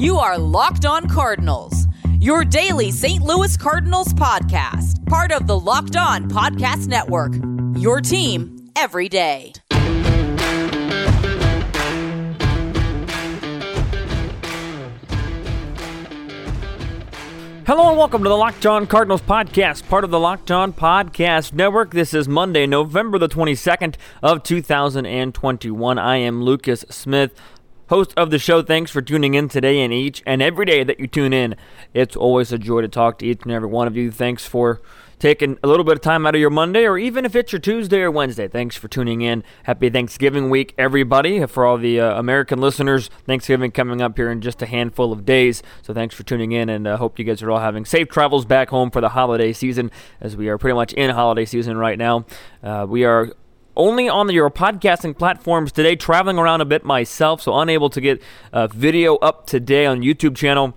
You are Locked On Cardinals, your daily St. Louis Cardinals podcast, part of the Locked On Podcast Network. Your team every day. Hello and welcome to the Locked On Cardinals podcast, part of the Locked On Podcast Network. This is Monday, November the 22nd of 2021. I am Lucas Smith, host of the show. Thanks for tuning in today and each and every day that you tune in. It's always a joy to talk to each and every one of you. Thanks for taking a little bit of time out of your Monday, or even if it's your Tuesday or Wednesday. Thanks for tuning in. Happy Thanksgiving week, everybody. For all the uh, American listeners, Thanksgiving coming up here in just a handful of days. So thanks for tuning in, and uh, hope you guys are all having safe travels back home for the holiday season, as we are pretty much in holiday season right now. Uh, we are only on your podcasting platforms today, traveling around a bit myself, so unable to get a video up today on YouTube channel.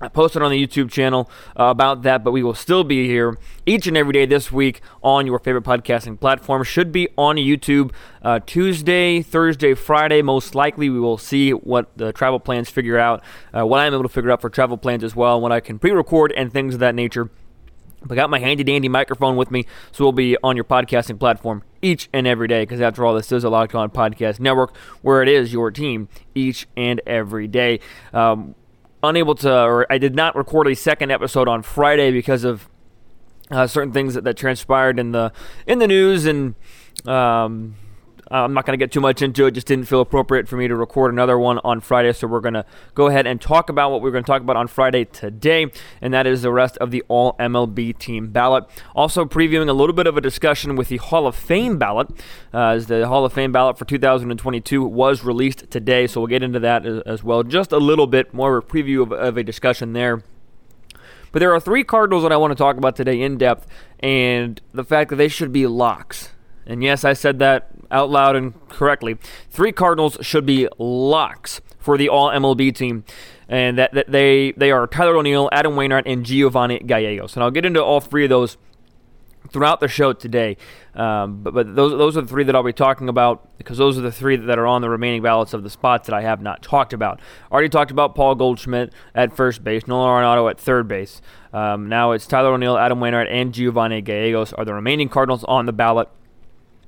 I posted on the YouTube channel uh, about that, but we will still be here each and every day this week on your favorite podcasting platform. Should be on YouTube uh, Tuesday, Thursday, Friday. Most likely, we will see what the travel plans figure out, uh, what I'm able to figure out for travel plans as well, what I can pre record and things of that nature. I got my handy dandy microphone with me, so we'll be on your podcasting platform each and every day because after all, this is a Locked On Podcast Network where it is your team each and every day. Um, unable to, or I did not record a second episode on Friday because of uh, certain things that, that transpired in the in the news and um, I'm not going to get too much into it. Just didn't feel appropriate for me to record another one on Friday. So we're going to go ahead and talk about what we're going to talk about on Friday today, and that is the rest of the All MLB team ballot. Also, previewing a little bit of a discussion with the Hall of Fame ballot, uh, as the Hall of Fame ballot for 2022 was released today. So we'll get into that as, as well. Just a little bit more of a preview of, of a discussion there. But there are three Cardinals that I want to talk about today in depth, and the fact that they should be locks. And yes, I said that out loud and correctly. Three Cardinals should be locks for the All MLB team, and that, that they they are Tyler O'Neill, Adam Wainwright, and Giovanny Gallegos. And I'll get into all three of those throughout the show today. Um, but, but those those are the three that I'll be talking about because those are the three that are on the remaining ballots of the spots that I have not talked about. Already talked about Paul Goldschmidt at first base, Nolan Arenado at third base. Um, now it's Tyler O'Neill, Adam Wainwright, and Giovanny Gallegos are the remaining Cardinals on the ballot.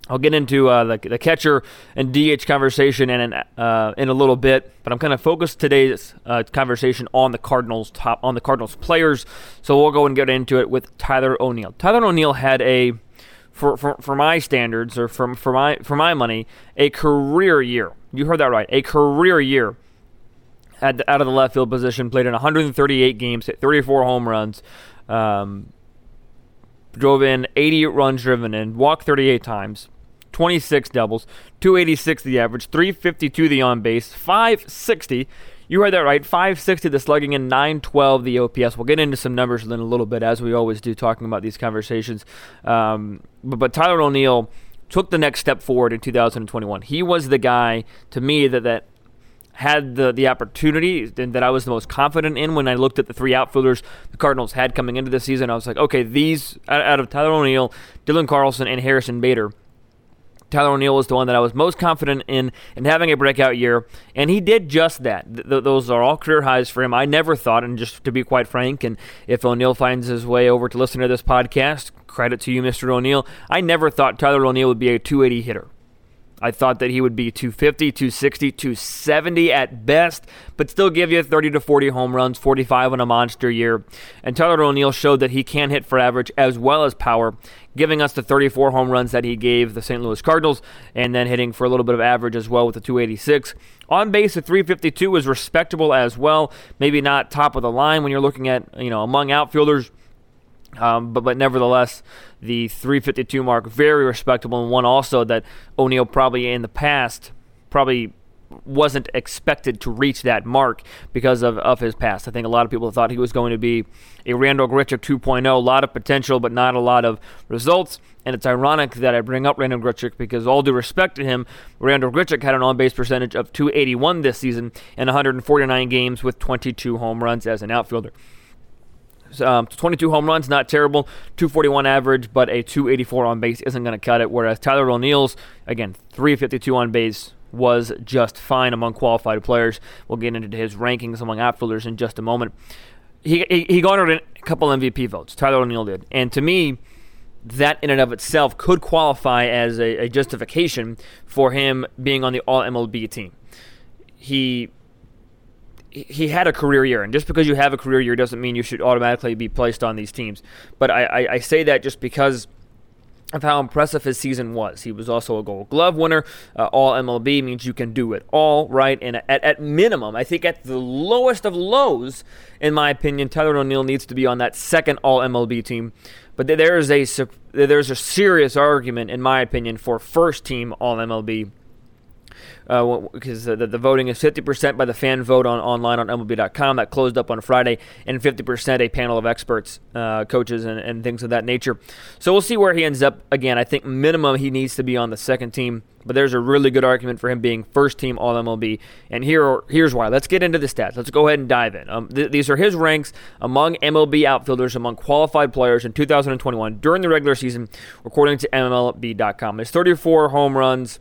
I'll get into uh, the, the, catcher and DH conversation in, an, uh, in a little bit, but I'm going to focus today's uh, conversation on the Cardinals top on the Cardinals players. So we'll go and get into it with Tyler O'Neill. Tyler O'Neill had a, for, for, for my standards or for, for my for my money, a career year. You heard that right, a career year. At the, out of the left field position, played in 138 games, hit 34 home runs. Um, drove in 80 runs driven in, walked 38 times, 26 doubles, 286 the average, 352 the on base, 560. You heard that right. 560 the slugging and 912 the OPS. We'll get into some numbers in a little bit, as we always do, talking about these conversations. Um, but, but Tyler O'Neill took the next step forward in 2021. He was the guy, to me, that, that had the, the opportunity and that I was the most confident in when I looked at the three outfielders the Cardinals had coming into the season. I was like, okay, these out of Tyler O'Neill, Dylan Carlson, and Harrison Bader – Tyler O'Neill was the one that I was most confident in in having a breakout year, and he did just that. Th- those are all career highs for him. I never thought, and just to be quite frank, and if O'Neill finds his way over to listen to this podcast, credit to you, Mr. O'Neill. I never thought Tyler O'Neill would be a 280 hitter. I thought that he would be 250, 260, 270 at best, but still give you 30 to 40 home runs, 45 in a monster year. And Tyler O'Neill showed that he can hit for average as well as power, giving us the 34 home runs that he gave the St. Louis Cardinals, and then hitting for a little bit of average as well with the 286. On base at 352 is respectable as well. Maybe not top of the line when you're looking at, you know, among outfielders. Um, but but nevertheless, the 352 mark very respectable and one also that O'Neill probably in the past probably wasn't expected to reach that mark because of, of his past. I think a lot of people thought he was going to be a Randal Grichuk 2.0, a lot of potential, but not a lot of results. And it's ironic that I bring up Randal Grichuk because, all due respect to him, Randal Grichuk had an on base percentage of 281 this season in 149 games with 22 home runs as an outfielder. Um, 22 home runs, not terrible. 241 average, but a 284 on base isn't going to cut it. Whereas Tyler O'Neill's, again, 352 on base, was just fine among qualified players. We'll get into his rankings among outfielders in just a moment. He, he, he garnered a couple MVP votes. Tyler O'Neill did. And to me, that in and of itself could qualify as a, a justification for him being on the All MLB team. He he had a career year, and just because you have a career year doesn't mean you should automatically be placed on these teams. But I, I, I say that just because of how impressive his season was. He was also a Gold Glove winner. Uh, all MLB means you can do it all, right? And at, at minimum, I think at the lowest of lows, in my opinion, Tyler O'Neill needs to be on that second All MLB team. But there is a there's a serious argument, in my opinion, for first team All MLB because uh, the, the, voting is 50% by the fan vote on online on MLB.com. That closed up on Friday, and 50% a panel of experts, uh, coaches, and, and things of that nature. So we'll see where he ends up. Again, I think minimum he needs to be on the second team, but there's a really good argument for him being first team All MLB. And here, here's why. Let's get into the stats. Let's go ahead and dive in. Um, th- these are his ranks among MLB outfielders, among qualified players in 2021 during the regular season, according to MLB.com. There's 34 home runs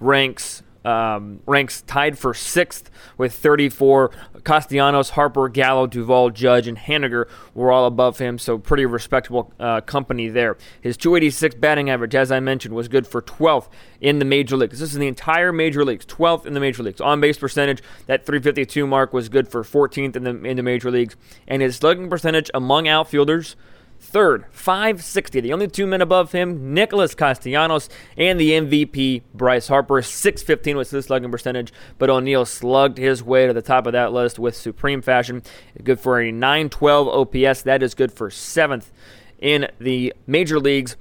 ranks um, ranks tied for sixth with 34. Castellanos, Harper, Gallo, Duvall, Judge, and Haniger were all above him, so pretty respectable uh, company there. His 286 batting average, as I mentioned, was good for 12th in the major leagues. This is the entire major leagues, 12th in the major leagues. On base percentage, that 352 mark was good for 14th in the in the major leagues, and his slugging percentage among outfielders Third, 560. The only two men above him, Nicholas Castellanos and the MVP, Bryce Harper. 615 was his slugging percentage, but O'Neill slugged his way to the top of that list with supreme fashion. Good for a 912 OPS. That is good for seventh in the major leagues.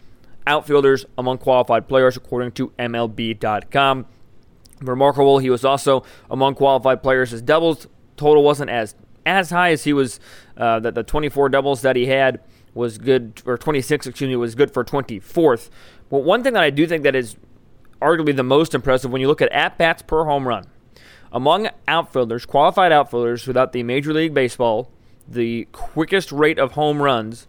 Outfielders among qualified players, according to MLB.com. Remarkable, he was also among qualified players. His doubles total wasn't as as high as he was, uh, the, the 24 doubles that he had was good, or 26, excuse me, was good for 24th. But one thing that I do think that is arguably the most impressive when you look at at bats per home run. Among outfielders, qualified outfielders without the Major League Baseball, the quickest rate of home runs.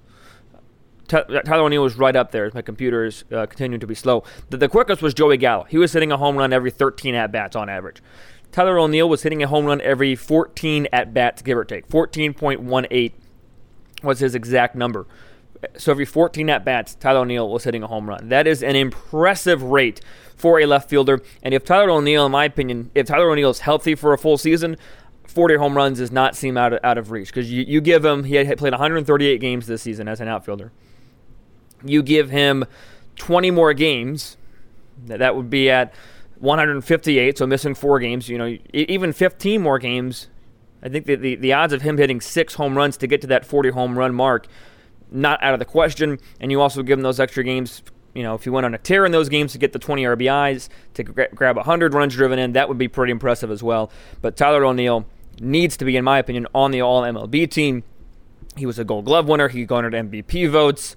Tyler O'Neill was right up there my computer is uh, continuing to be slow. The, the quickest was Joey Gallo. He was hitting a home run every 13 at bats on average. Tyler O'Neill was hitting a home run every 14 at bats, give or take. 14.18 was his exact number. So every 14 at bats, Tyler O'Neill was hitting a home run. That is an impressive rate for a left fielder. And if Tyler O'Neill, in my opinion, if Tyler O'Neill is healthy for a full season, 40 home runs does not seem out of, out of reach because you, you give him, he had played 138 games this season as an outfielder. You give him 20 more games, that would be at 158, so missing four games. You know, even 15 more games, I think the, the, the odds of him hitting six home runs to get to that 40 home run mark, not out of the question. And you also give him those extra games. You know, if he went on a tear in those games to get the 20 RBIs, to gra- grab 100 runs driven in, that would be pretty impressive as well. But Tyler O'Neill needs to be, in my opinion, on the All MLB team. He was a Gold Glove winner. He garnered MVP votes.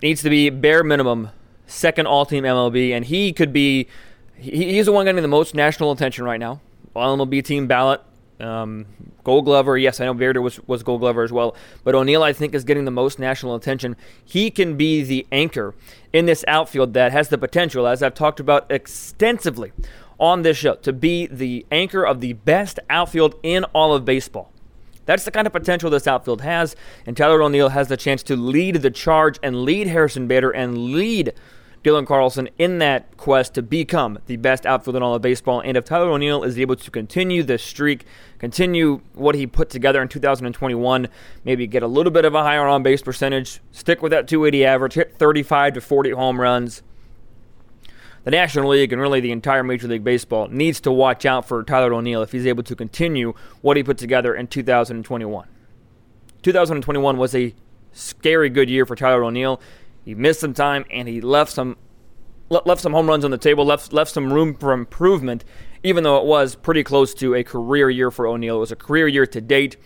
needs to be bare minimum second All Team MLB, and he could be. He, he's the one getting the most national attention right now. All MLB team ballot um, Gold Glover, yes, I know Bader was, was Gold Glover as well, but O'Neill, I think, is getting the most national attention. He can be the anchor in this outfield that has the potential, as I've talked about extensively on this show, to be the anchor of the best outfield in all of baseball. That's the kind of potential this outfield has, and Tyler O'Neill has the chance to lead the charge and lead Harrison Bader and lead Dylan Carlson in that quest to become the best outfielder in all of baseball. And if Tyler O'Neill is able to continue this streak, continue what he put together in 2021, maybe get a little bit of a higher on base percentage, stick with that 280 average, hit 35 to 40 home runs. The National League and really the entire Major League Baseball needs to watch out for Tyler O'Neill if he's able to continue what he put together in 2021. 2021 was a scary good year for Tyler O'Neill. He missed some time and he left some left some home runs on the table, left left some room for improvement, even though it was pretty close to a career year for O'Neill. It was a career year to date,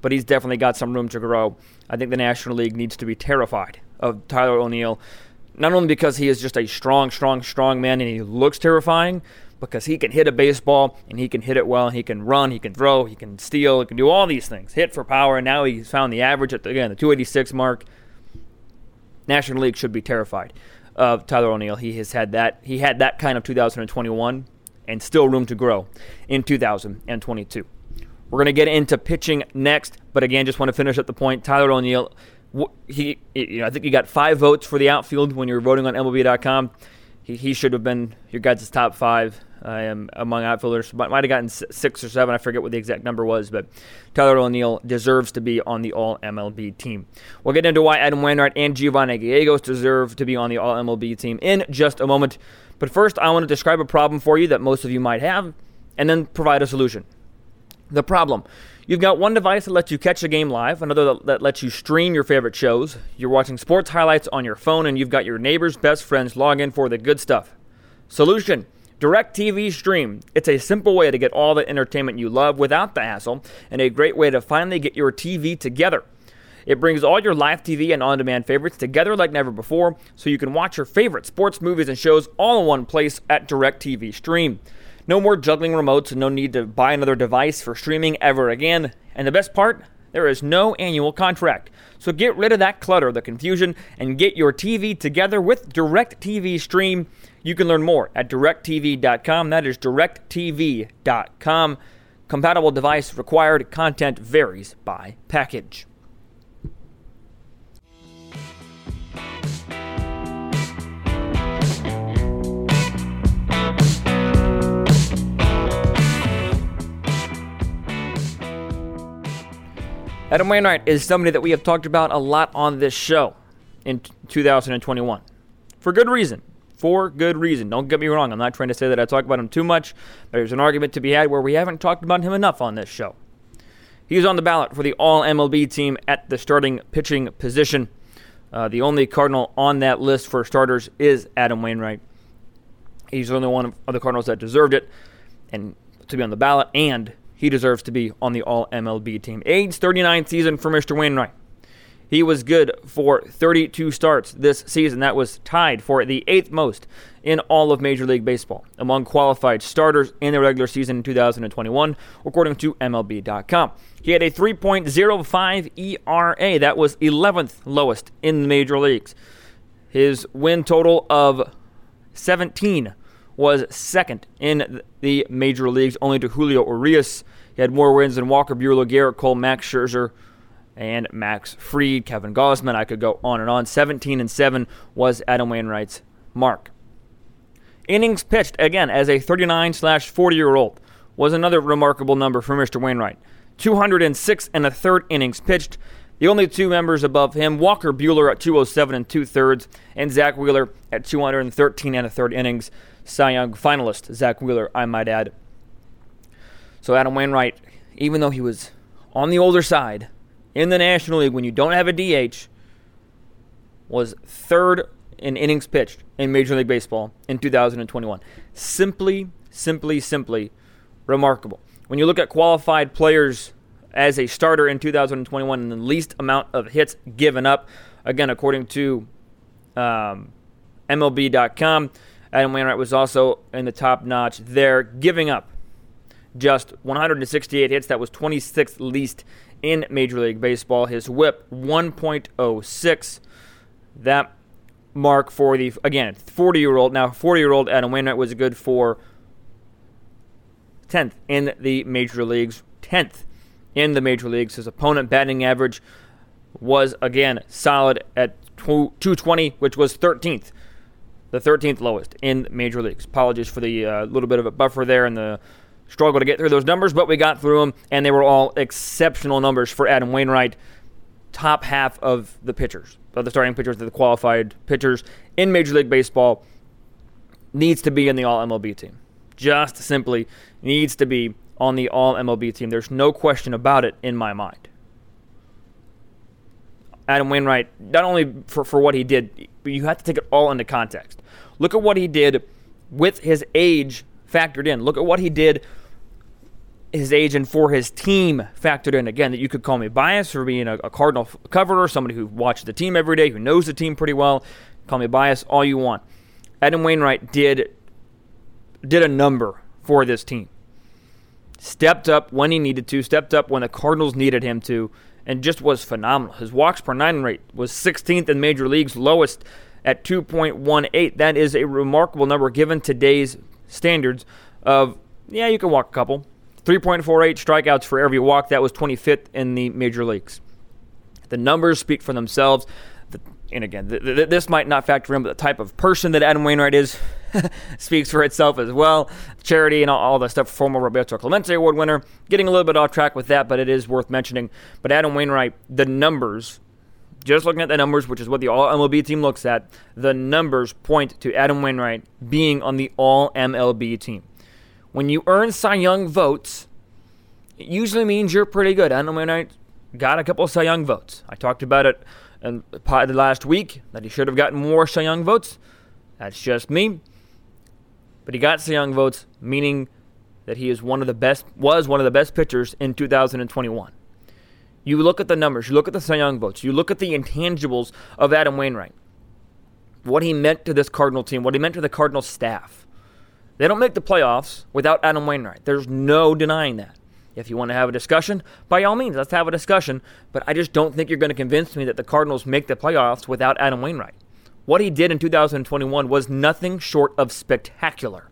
but he's definitely got some room to grow. I think the National League needs to be terrified of Tyler O'Neill, not only because he is just a strong, strong, strong man and he looks terrifying, because he can hit a baseball and he can hit it well. He can run, he can throw, he can steal, he can do all these things. Hit for power, and now he's found the average at the, again the 286 mark. National League should be terrified of Tyler O'Neill. He has had that. He had that kind of 2021, and still room to grow in 2022. We're going to get into pitching next, but again, just want to finish up the point. Tyler O'Neill, he, you know, I think he got five votes for the outfield when you were voting on MLB.com. He, he should have been your guys' top five um, among outfielders. Might, might have gotten six or seven. I forget what the exact number was, but Tyler O'Neill deserves to be on the All MLB team. We'll get into why Adam Wainwright and Giovanny Gallegos deserve to be on the All MLB team in just a moment. But first, I want to describe a problem for you that most of you might have, and then provide a solution. The problem. You've got one device that lets you catch a game live, another that lets you stream your favorite shows. You're watching sports highlights on your phone, and you've got your neighbor's best friends log in for the good stuff. Solution DirecTV Stream. It's a simple way to get all the entertainment you love without the hassle, and a great way to finally get your TV together. It brings all your live TV and on demand favorites together like never before, so you can watch your favorite sports, movies, and shows all in one place at DirecTV Stream. No more juggling remotes and no need to buy another device for streaming ever again. And the best part? There is no annual contract. So get rid of that clutter, the confusion, and get your TV together with DirecTV Stream. You can learn more at directv.com. That is directv.com. Compatible device required. Content varies by package. Adam Wainwright is somebody that we have talked about a lot on this show in 2021. For good reason. For good reason. Don't get me wrong. I'm not trying to say that I talk about him too much. There's an argument to be had where we haven't talked about him enough on this show. He's on the ballot for the All MLB team at the starting pitching position. Uh, the only Cardinal on that list for starters is Adam Wainwright. He's the only one of the Cardinals that deserved it and to be on the ballot, and he deserves to be on the All MLB team. Age 39 season for Mr. Wainwright. He was good for 32 starts this season. That was tied for the eighth most in all of Major League Baseball among qualified starters in the regular season in 2021, according to MLB.com. He had a 3.05 ERA. That was 11th lowest in the major leagues. His win total of 17 was second in the major leagues, only to Julio Urias. He had more wins than Walker Buehler, Gerrit Cole, Max Scherzer, and Max Fried, Kevin Gausman. I could go on and on. 17 and 7 was Adam Wainwright's mark. Innings pitched, again, as a 39 slash 40 year old, was another remarkable number for Mr. Wainwright. 206 and a third innings pitched. The only two members above him, Walker Buehler at 207 and two thirds, and Zack Wheeler at 213 and a third innings. Cy Young finalist, Zack Wheeler, I might add. So Adam Wainwright, even though he was on the older side in the National League when you don't have a DH, was third in innings pitched in Major League Baseball in 2021. Simply, simply, simply remarkable. When you look at qualified players as a starter in 2021 and the least amount of hits given up, again, according to um, MLB.com, Adam Wainwright was also in the top notch there, giving up just 168 hits. That was 26th least in Major League Baseball. His whip, 1.06. That mark for the, again, 40 year old, now 40 year old Adam Wainwright was good for 10th in the Major Leagues. 10th in the Major Leagues. His opponent batting average was, again, solid at 220, which was 13th the 13th lowest in major leagues. Apologies for the uh, little bit of a buffer there and the struggle to get through those numbers, but we got through them, and they were all exceptional numbers for Adam Wainwright. Top half of the pitchers, of the starting pitchers, the qualified pitchers in Major League Baseball, needs to be in the All MLB team. Just simply needs to be on the All MLB team. There's no question about it in my mind. Adam Wainwright, not only for, for what he did, but you have to take it all into context. Look at what he did with his age factored in. Look at what he did his age and for his team factored in. Again, that you could call me biased for being a, a Cardinal coverer, somebody who watches the team every day, who knows the team pretty well. Call me biased, all you want. Adam Wainwright did did a number for this team. Stepped up when he needed to, stepped up when the Cardinals needed him to, and just was phenomenal. His walks per nine rate was 16th in major leagues, lowest at 2.18. That is a remarkable number given today's standards of, yeah, you can walk a couple. 3.48 strikeouts for every walk. That was 25th in the major leagues. The numbers speak for themselves. And again, th- th- this might not factor in, but the type of person that Adam Wainwright is speaks for itself as well. Charity and all, all the stuff. Former Roberto Clemente Award winner. Getting a little bit off track with that, but it is worth mentioning. But Adam Wainwright, the numbers just looking at the numbers, which is what the All MLB team looks at, the numbers point to Adam Wainwright being on the All MLB team. When you earn Cy Young votes, it usually means you're pretty good. Adam Wainwright got a couple Cy Young votes. I talked about it in the last week that he should have gotten more Cy Young votes. That's just me. But he got Cy Young votes, meaning that he is one of the best was one of the best pitchers in 2021. You look at the numbers, you look at the Cy Young votes, you look at the intangibles of Adam Wainwright. What he meant to this Cardinal team, what he meant to the Cardinal staff. They don't make the playoffs without Adam Wainwright. There's no denying that. If you want to have a discussion, by all means, let's have a discussion. But I just don't think you're going to convince me that the Cardinals make the playoffs without Adam Wainwright. What he did in 2021 was nothing short of spectacular.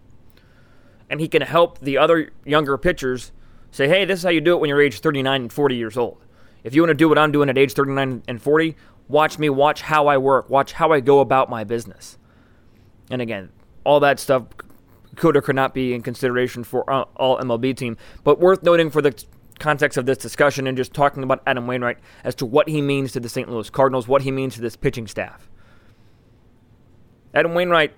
And he can help the other younger pitchers say, hey, this is how you do it when you're age 39 and 40 years old. If you want to do what I'm doing at age 39 and 40, watch me, watch how I work, watch how I go about my business. And again, all that stuff could or could not be in consideration for uh, all MLB team, but worth noting for the context of this discussion and just talking about Adam Wainwright as to what he means to the St. Louis Cardinals, what he means to this pitching staff. Adam Wainwright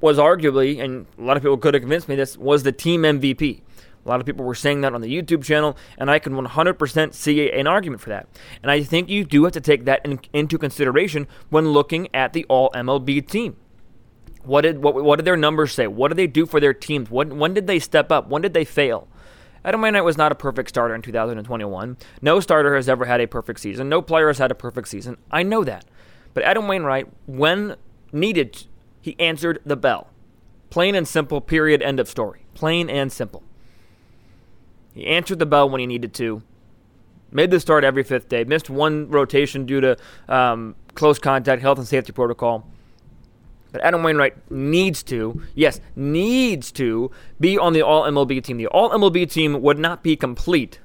was arguably, and a lot of people could have convinced me this, was the team MVP. A lot of people were saying that on the YouTube channel, and I can 100% see an argument for that. And I think you do have to take that in, into consideration when looking at the All MLB team. What did what, what did their numbers say? What did they do for their teams? When, when did they step up? When did they fail? Adam Wainwright was not a perfect starter in 2021. No starter has ever had a perfect season. No player has had a perfect season. I know that. But Adam Wainwright, when needed, he answered the bell. Plain and simple, period, end of story. Plain and simple. He answered the bell when he needed to. Made the start every fifth day. Missed one rotation due to um, close contact, health and safety protocol. But Adam Wainwright needs to, yes, needs to be on the All MLB team. The All MLB team would not be complete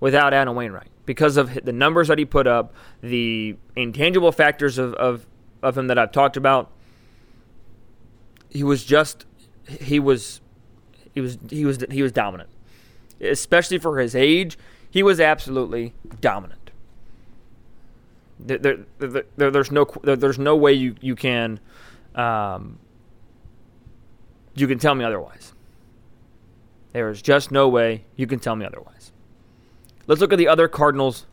without Adam Wainwright because of the numbers that he put up, the intangible factors of, of, of him that I've talked about. He was just, he was, he was, he was, he was dominant especially for his age, he was absolutely dominant. There, there, there, there's no there's no way you you can um, you can tell me otherwise. There is just no way you can tell me otherwise. Let's look at the other Cardinals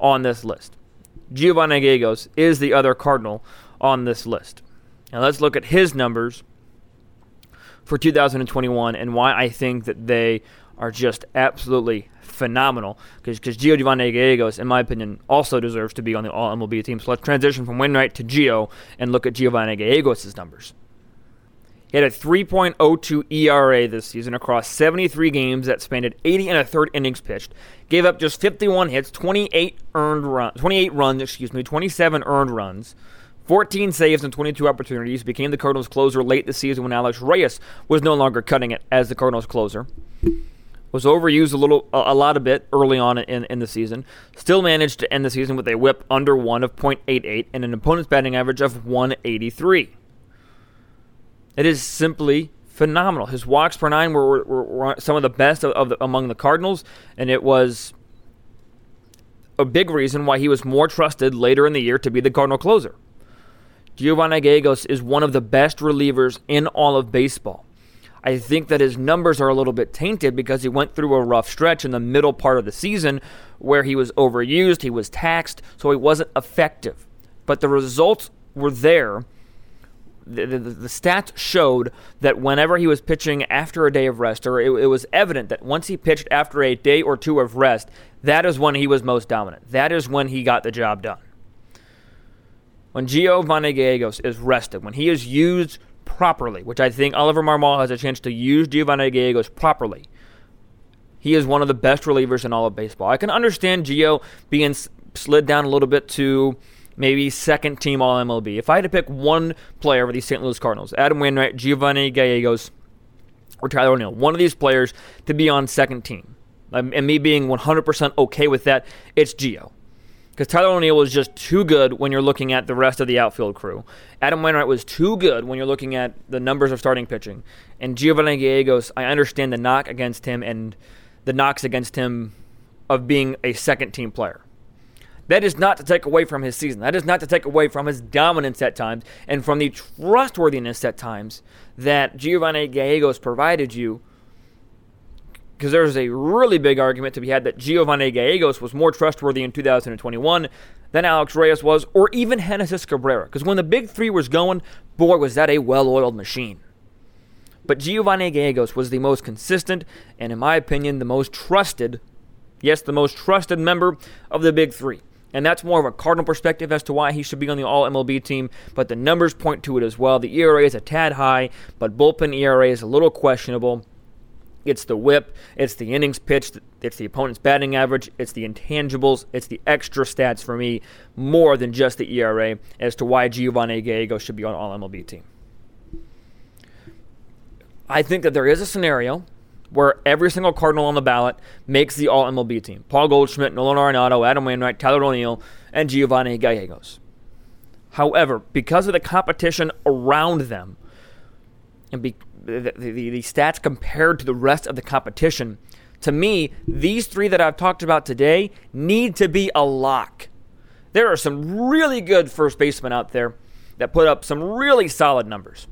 on this list. Giovanny Gallegos is the other Cardinal on this list. Now let's look at his numbers for 2021 and why I think that they are just absolutely phenomenal because Gio Giovanny Gallegos, in my opinion, also deserves to be on the All MLB team. So let's transition from Wainwright to Gio and look at Giovanny Gallegos' numbers. He had a 3.02 ERA this season across 73 games that spanned 80 and a third innings pitched. Gave up just 51 hits, 28 earned run, 28 runs, excuse me, 27 earned runs. 14 saves and 22 opportunities, became the Cardinals closer late this season when Alex Reyes was no longer cutting it as the Cardinals closer was overused a little, a, lot a bit early on in, in the season. Still managed to end the season with a WHIP under one of .88 and an opponent's batting average of 183. It is simply phenomenal. His walks per nine were, were, were some of the best of, of the, among the Cardinals, and it was a big reason why he was more trusted later in the year to be the Cardinal closer. Giovanny Gallegos is one of the best relievers in all of baseball. I think that his numbers are a little bit tainted because he went through a rough stretch in the middle part of the season where he was overused, he was taxed, so he wasn't effective. But the results were there. The, the, the stats showed that whenever he was pitching after a day of rest, or it, it was evident that once he pitched after a day or two of rest, that is when he was most dominant. That is when he got the job done. When Giovanny Gallegos is rested, when he is used properly, which I think Oliver Marmol has a chance to use Giovanny Gallegos properly. He is one of the best relievers in all of baseball. I can understand Gio being slid down a little bit to maybe second team All MLB. If I had to pick one player for the St. Louis Cardinals, Adam Wainwright, Giovanny Gallegos, or Tyler O'Neill, one of these players to be on second team, um, and me being 100% okay with that, it's Gio. Because Tyler O'Neill was just too good when you're looking at the rest of the outfield crew. Adam Wainwright was too good when you're looking at the numbers of starting pitching. And Giovanny Gallegos, I understand the knock against him and the knocks against him of being a second team player. That is not to take away from his season. That is not to take away from his dominance at times and from the trustworthiness at times that Giovanny Gallegos provided you. Because there's a really big argument to be had that Giovanny Gallegos was more trustworthy in 2021 than Alex Reyes was, or even Genesis Cabrera. Because when the big three was going, boy, was that a well oiled machine. But Giovanny Gallegos was the most consistent and, in my opinion, the most trusted, yes, the most trusted member of the big three. And that's more of a Cardinal perspective as to why he should be on the All MLB team, but the numbers point to it as well. The ERA is a tad high, but bullpen ERA is a little questionable. It's the whip, it's the innings pitched, it's the opponent's batting average, it's the intangibles, it's the extra stats for me more than just the ERA as to why Giovanny Gallegos should be on All MLB team. I think that there is a scenario where every single Cardinal on the ballot makes the All MLB team. Paul Goldschmidt, Nolan Arenado, Adam Wainwright, Tyler O'Neill, and Giovanny Gallegos. However, because of the competition around them and be, the, the, the stats compared to the rest of the competition, to me, these three that I've talked about today need to be a lock. There are some really good first basemen out there that put up some really solid numbers.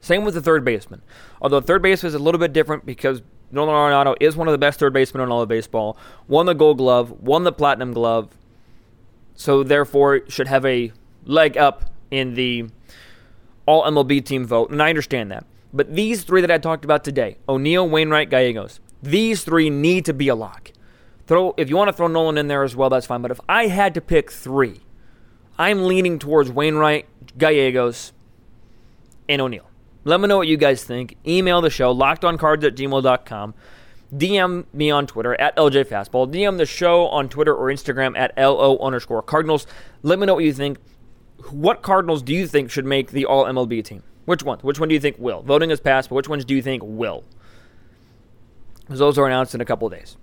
Same with the third baseman. Although third base is a little bit different because Nolan Arenado is one of the best third basemen in all of baseball. Won the Gold Glove, won the Platinum Glove, so therefore should have a leg up in the All MLB team vote, and I understand that. But these three that I talked about today, O'Neill, Wainwright, Gallegos, these three need to be a lock. Throw if you want to throw Nolan in there as well, that's fine. But if I had to pick three, I'm leaning towards Wainwright, Gallegos, and O'Neill. Let me know what you guys think. Email the show, lockedoncards at gmail.com. DM me on Twitter at LJ Fastball. DM the show on Twitter or Instagram at LO underscore Cardinals. Let me know what you think. What Cardinals do you think should make the All MLB team? Which one? Which one do you think will? Voting has passed, but which ones do you think will? Those are announced in a couple of days.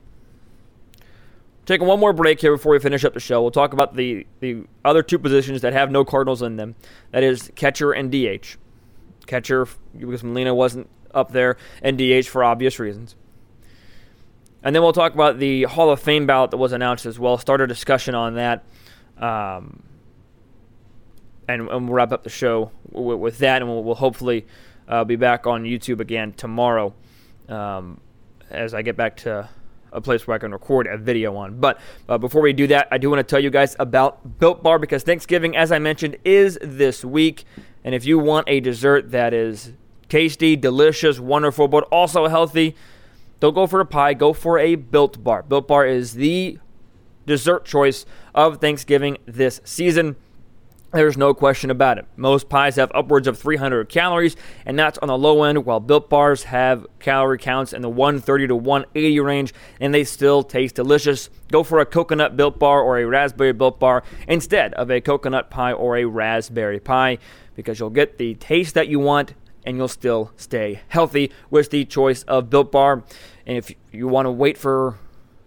Taking one more break here before we finish up the show. We'll talk about the, the other two positions that have no Cardinals in them. That is catcher and DH catcher because Molina wasn't up there, and DH for obvious reasons. And then we'll talk about the Hall of Fame ballot that was announced as well. Start a discussion on that. Um, and, and, we'll wrap up the show with, with that, and we'll, we'll hopefully uh, be back on YouTube again tomorrow um, as I get back to a place where I can record a video on. But uh, before we do that, I do want to tell you guys about Built Bar because Thanksgiving, as I mentioned, is this week. And if you want a dessert that is tasty, delicious, wonderful, but also healthy, don't go for a pie, go for a Built Bar. Built Bar is the dessert choice of Thanksgiving this season. There's no question about it. Most pies have upwards of 300 calories, and that's on the low end, while Built Bars have calorie counts in the 130 to 180 range, and they still taste delicious. Go for a coconut Built Bar or a raspberry Built Bar instead of a coconut pie or a raspberry pie because you'll get the taste that you want and you'll still stay healthy with the choice of Built Bar. And if you want to wait for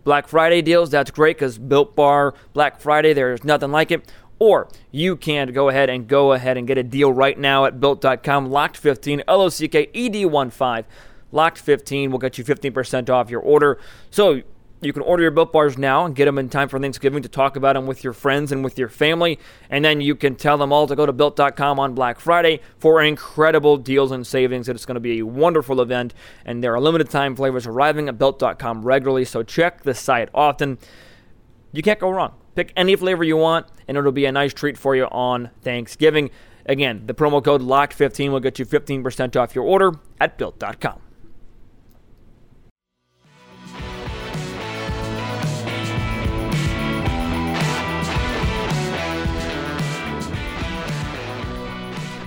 Black Friday deals, that's great because Built Bar Black Friday, there's nothing like it. Or you can go ahead and go ahead and get a deal right now at built.com. Locked 15, L O C K E D 1 5. Locked 15 will get you 15% off your order. So you can order your Built Bars now and get them in time for Thanksgiving to talk about them with your friends and with your family. And then you can tell them all to go to Built.com on Black Friday for incredible deals and savings. It's going to be a wonderful event, and there are limited time flavors arriving at Built.com regularly, so check the site often. You can't go wrong. Pick any flavor you want, and it'll be a nice treat for you on Thanksgiving. Again, the promo code LOCK15 will get you 15% off your order at Built.com.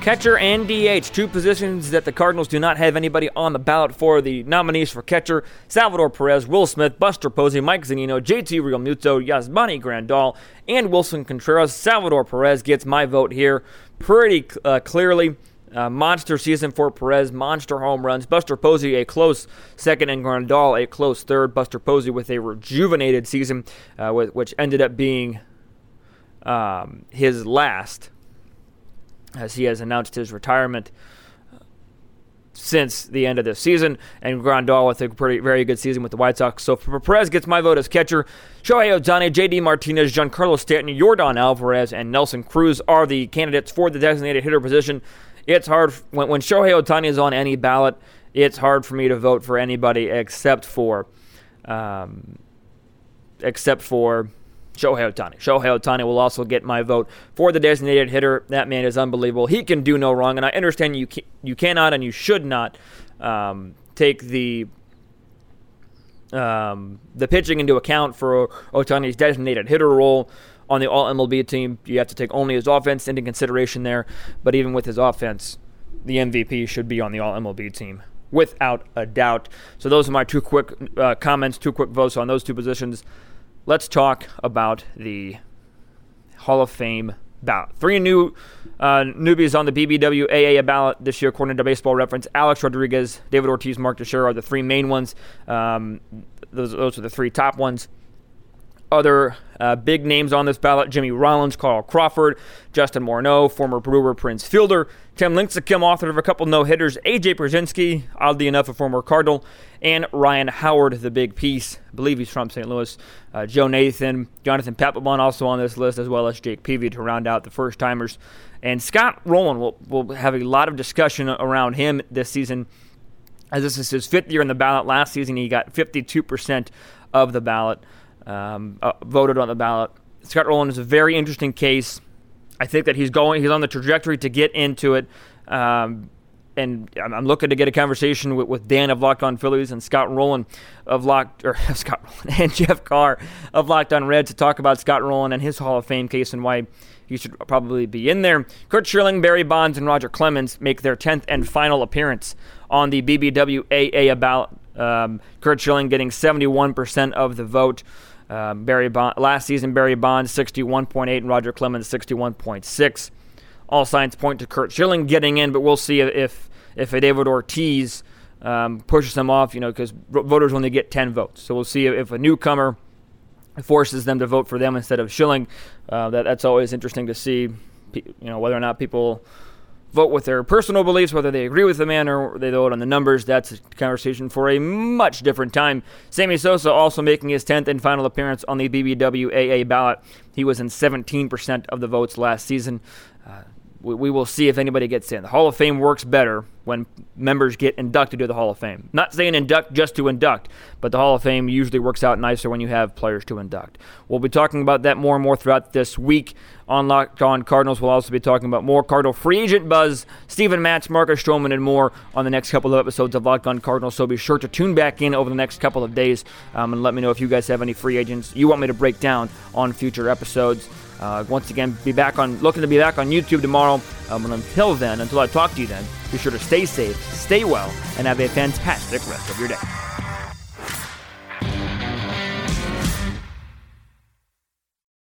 Catcher and DH, two positions that the Cardinals do not have anybody on the ballot for. The nominees for catcher Salvador Perez, Will Smith, Buster Posey, Mike Zunino, JT Realmuto, Yasmani Grandal, and Willson Contreras. Salvador Perez gets my vote here pretty uh, clearly. Uh, monster season for Perez, monster home runs. Buster Posey a close second, and Grandal a close third. Buster Posey with a rejuvenated season, uh, which ended up being um, his last, as he has announced his retirement since the end of this season, and Grandal with a pretty very good season with the White Sox. So Perez gets my vote as catcher. Shohei Ohtani, J.D. Martinez, Giancarlo Stanton, Yordan Alvarez, and Nelson Cruz are the candidates for the designated hitter position it's hard when, when Shohei Ohtani is on any ballot. It's hard for me to vote for anybody except for, um, except for Shohei Ohtani. Shohei Ohtani will also get my vote for the designated hitter. That man is unbelievable. He can do no wrong, and I understand you can, you cannot and you should not um, take the um, the pitching into account for Ohtani's designated hitter role on the All MLB team. You have to take only his offense into consideration there. But even with his offense, the MVP should be on the All MLB team without a doubt. So those are my two quick uh, comments, two quick votes on those two positions. Let's talk about the Hall of Fame ballot. Three new uh, newbies on the BBWAA ballot this year, according to Baseball Reference. Alex Rodriguez, David Ortiz, Mark Teixeira are the three main ones. Um, those, those are the three top ones other uh, big names on this ballot Jimmy Rollins, Carl Crawford, Justin Morneau, former Brewer Prince Fielder, Tim Lincecum, author of a couple no hitters, AJ Pierzynski, oddly enough, a former Cardinal, and Ryan Howard, the big piece. I believe he's from St. Louis. Uh, Joe Nathan, Jonathan Papelbon also on this list, as well as Jake Peavy to round out the first timers. And Scott Rolen will, will have a lot of discussion around him this season, as this is his fifth year in the ballot. Last season, he got 52% of the ballot um, uh, voted on the ballot. Scott Rolen is a very interesting case. I think that he's going, he's on the trajectory to get into it. Um, and I'm looking to get a conversation with, with Dan of Locked On Phillies and Scott Rolen of Locked or Scott Rolen and Jeff Carr of Locked On Red to talk about Scott Rolen and his Hall of Fame case and why he should probably be in there. Curt Schilling, Barry Bonds, and Roger Clemens make their 10th and final appearance on the BBWAA ballot. Um, Curt Schilling getting 71% of the vote. Um, Barry Bond, last season, Barry Bonds 61.8 and Roger Clemens 61.6. All signs point to Curt Schilling getting in, but we'll see if if a David Ortiz um, pushes him off. You know, because voters only get 10 votes, so we'll see if a newcomer forces them to vote for them instead of Schilling. Uh, that that's always interesting to see. You know, whether or not people vote with their personal beliefs, whether they agree with the man or they vote on the numbers. That's a conversation for a much different time. Sammy Sosa also making his 10th and final appearance on the BBWAA ballot. He was in 17% of the votes last season. Uh, we, we will see if anybody gets in. The Hall of Fame works better when members get inducted to the Hall of Fame. Not saying induct just to induct, but the Hall of Fame usually works out nicer when you have players to induct. We'll be talking about that more and more throughout this week on Locked On Cardinals. We'll also be talking about more Cardinal free agent buzz, Steven Matz, Marcus Stroman, and more on the next couple of episodes of Locked On Cardinals. So be sure to tune back in over the next couple of days um, and let me know if you guys have any free agents you want me to break down on future episodes. Uh, once again, be back on looking to be back on YouTube tomorrow. Um, and until then, until I talk to you then, be sure to stay safe, stay well, and have a fantastic rest of your day.